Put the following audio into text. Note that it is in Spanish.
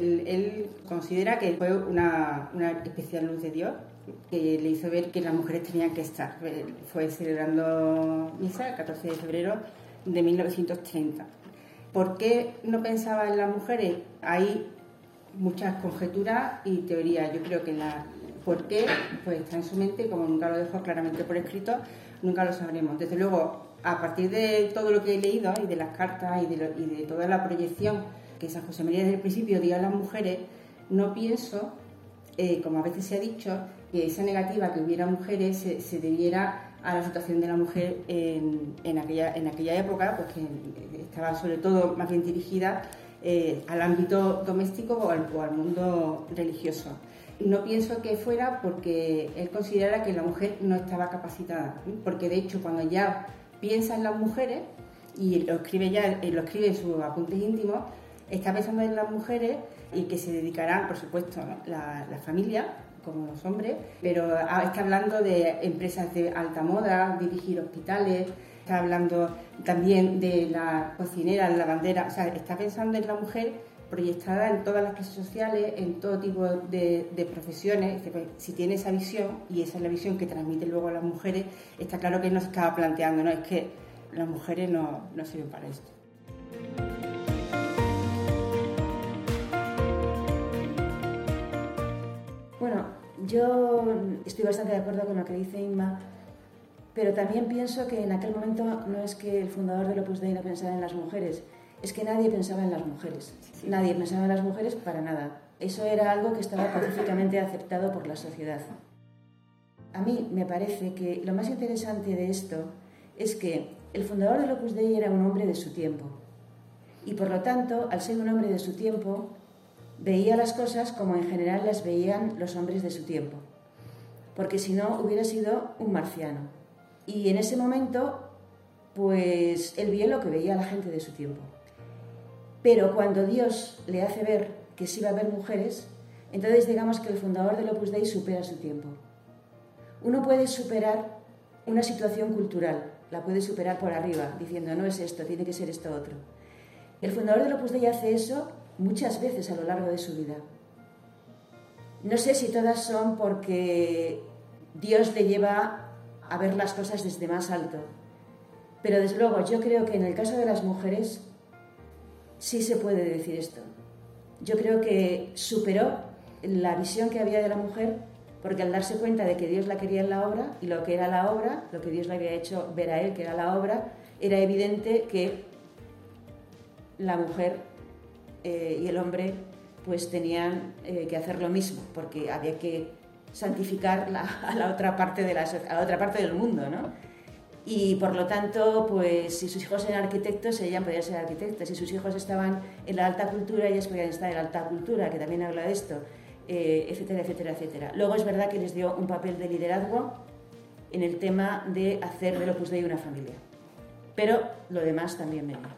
él considera que fue una, una especial luz de Dios que le hizo ver que las mujeres tenían que estar. Fue celebrando misa el 14 de febrero de 1930. ¿Por qué no pensaba en las mujeres? Hay muchas conjeturas y teorías. Yo creo que la por qué pues está en su mente, como nunca lo dejó claramente por escrito, nunca lo sabremos. Desde luego, a partir de todo lo que he leído y de las cartas y de, y de toda la proyección que San José María desde el principio dio a las mujeres, no pienso, eh, como a veces se ha dicho, que esa negativa que hubiera mujeres se, debiera a la situación de la mujer en, aquella, época, pues que estaba sobre todo más bien dirigida eh, al ámbito doméstico o al, mundo religioso. No pienso que fuera porque él considera que la mujer no estaba capacitada, porque de hecho cuando ya piensa en las mujeres y lo escribe ya, lo escribe en sus apuntes íntimos, está pensando en las mujeres y que se dedicarán, por supuesto, la, familia, como los hombres, pero está hablando de empresas de alta moda, dirigir hospitales, está hablando también de la cocinera, la lavandera, o sea, está pensando en la mujer proyectada en todas las clases sociales, en todo tipo de, profesiones. Pues, si tiene esa visión, y esa es la visión que transmite luego a las mujeres, está claro que no se estaba planteando, ¿no? Es que las mujeres no, no sirven para esto. Bueno, yo estoy bastante de acuerdo con lo que dice Inma, pero también pienso que en aquel momento no es que el fundador del Opus Dei no pensara en las mujeres, es que nadie pensaba en las mujeres. Nadie pensaba en las mujeres para nada. Eso era algo que estaba pacíficamente aceptado por la sociedad. A mí me parece que lo más interesante de esto es que el fundador del Opus Dei era un hombre de su tiempo. Y por lo tanto, al ser un hombre de su tiempo, veía las cosas como en general las veían los hombres de su tiempo. Porque si no, hubiera sido un marciano. Y en ese momento, pues él vio lo que veía la gente de su tiempo. Pero cuando Dios le hace ver que sí va a haber mujeres, entonces digamos que el fundador del Opus Dei supera su tiempo. Uno puede superar una situación cultural, la puede superar por arriba, diciendo no es esto, tiene que ser esto otro. El fundador del Opus Dei hace eso muchas veces a lo largo de su vida. No sé si todas son porque Dios le lleva a ver las cosas desde más alto, pero desde luego yo creo que en el caso de las mujeres sí se puede decir esto. Yo creo que superó la visión que había de la mujer porque al darse cuenta de que Dios la quería en la obra y lo que era la obra, lo que Dios le había hecho ver a él que era la obra, era evidente que la mujer eh, y el hombre pues tenían eh, que hacer lo mismo porque había que santificar a la otra parte de la, a la otra parte del mundo, ¿no? y por lo tanto, pues si sus hijos eran arquitectos, ella podía ser arquitecta. Si sus hijos estaban en la alta cultura, ellas podían estar en la alta cultura, que también habla de esto, eh, etcétera, etcétera, etcétera. Luego es verdad que les dio un papel de liderazgo en el tema de hacer del Opus Dei una familia. Pero lo demás también venía.